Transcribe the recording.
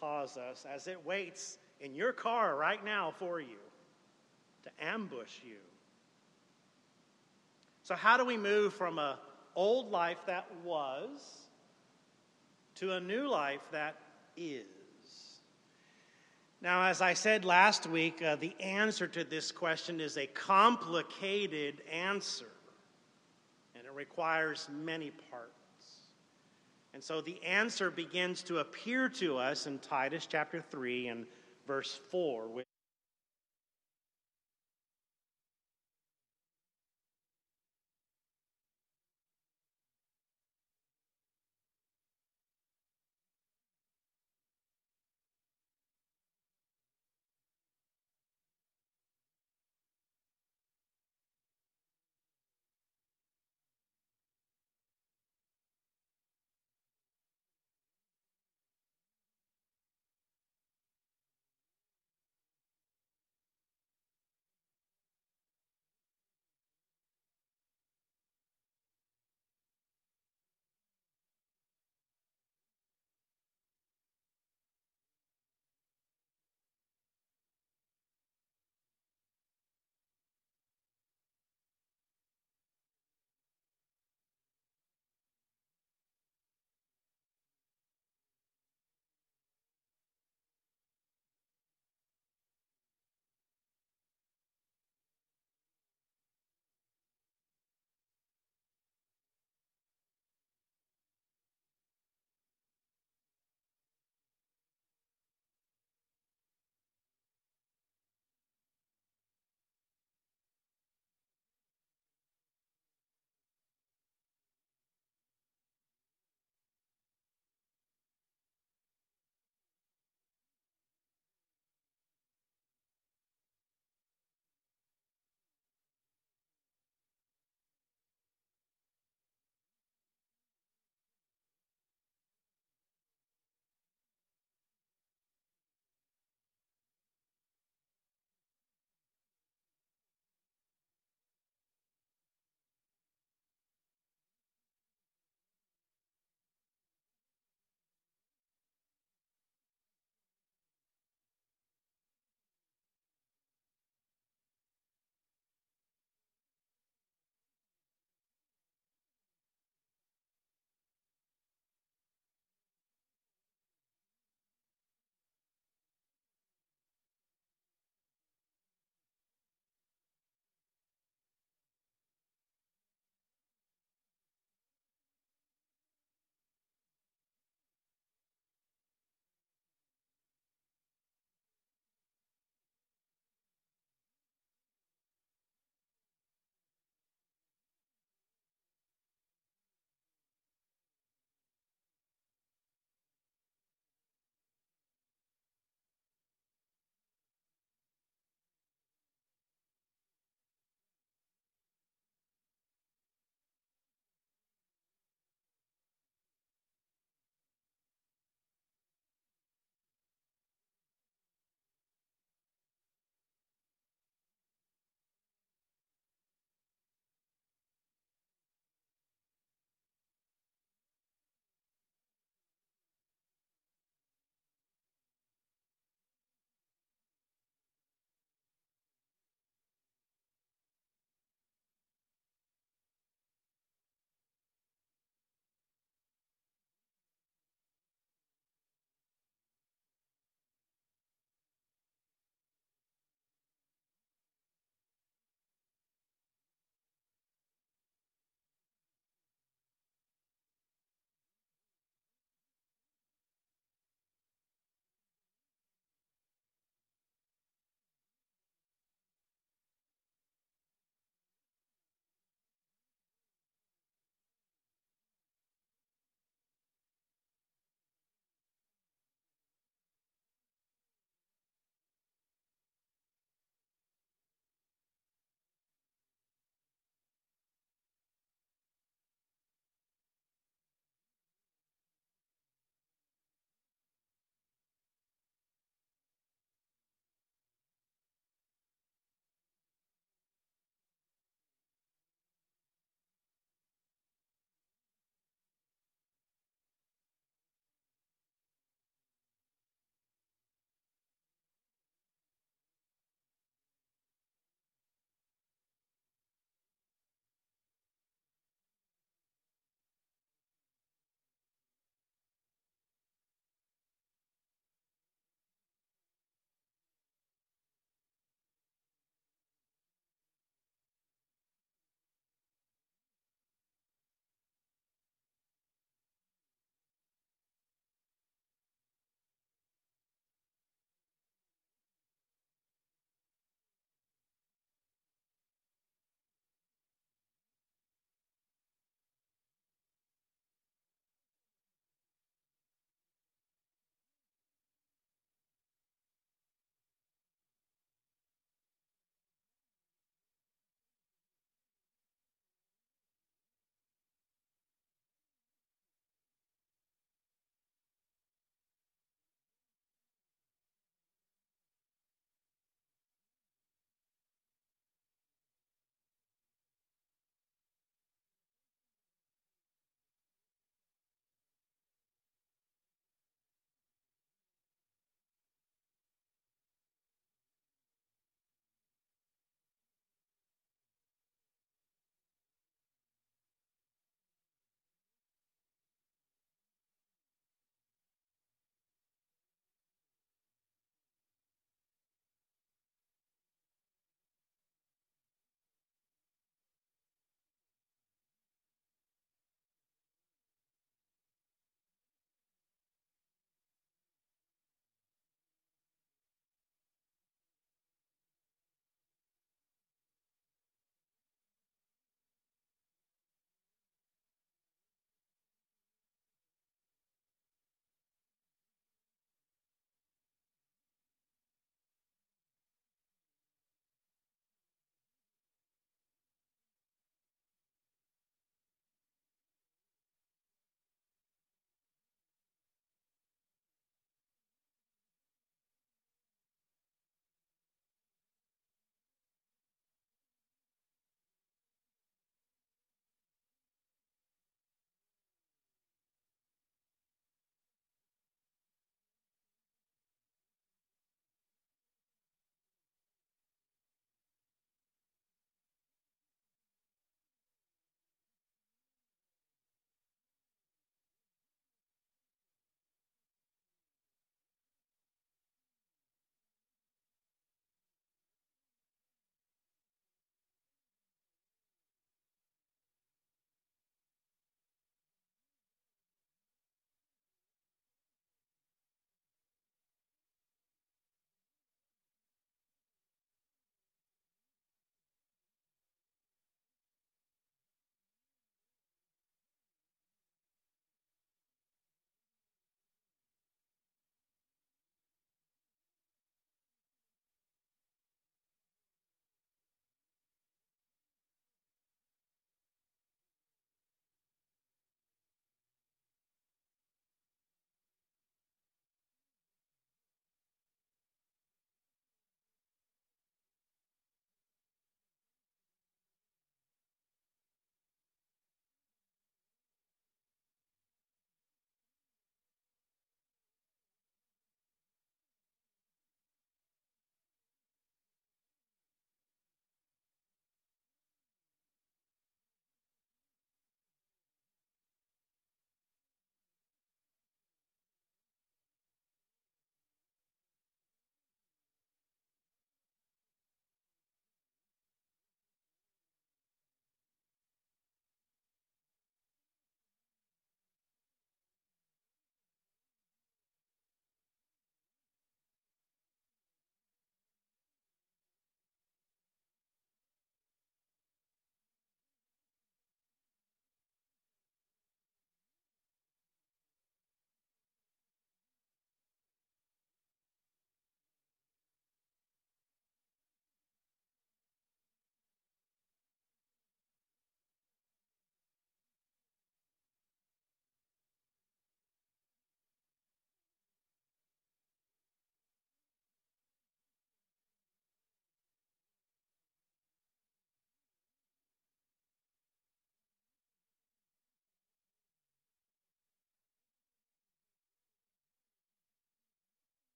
cause us as it waits in your car right now for you to ambush you. So, how do we move from a old life that was to a new life that is? Now, as I said last week, uh, the answer to this question is a complicated answer, and it requires many parts. And so the answer begins to appear to us in Titus chapter 3 and verse 4, which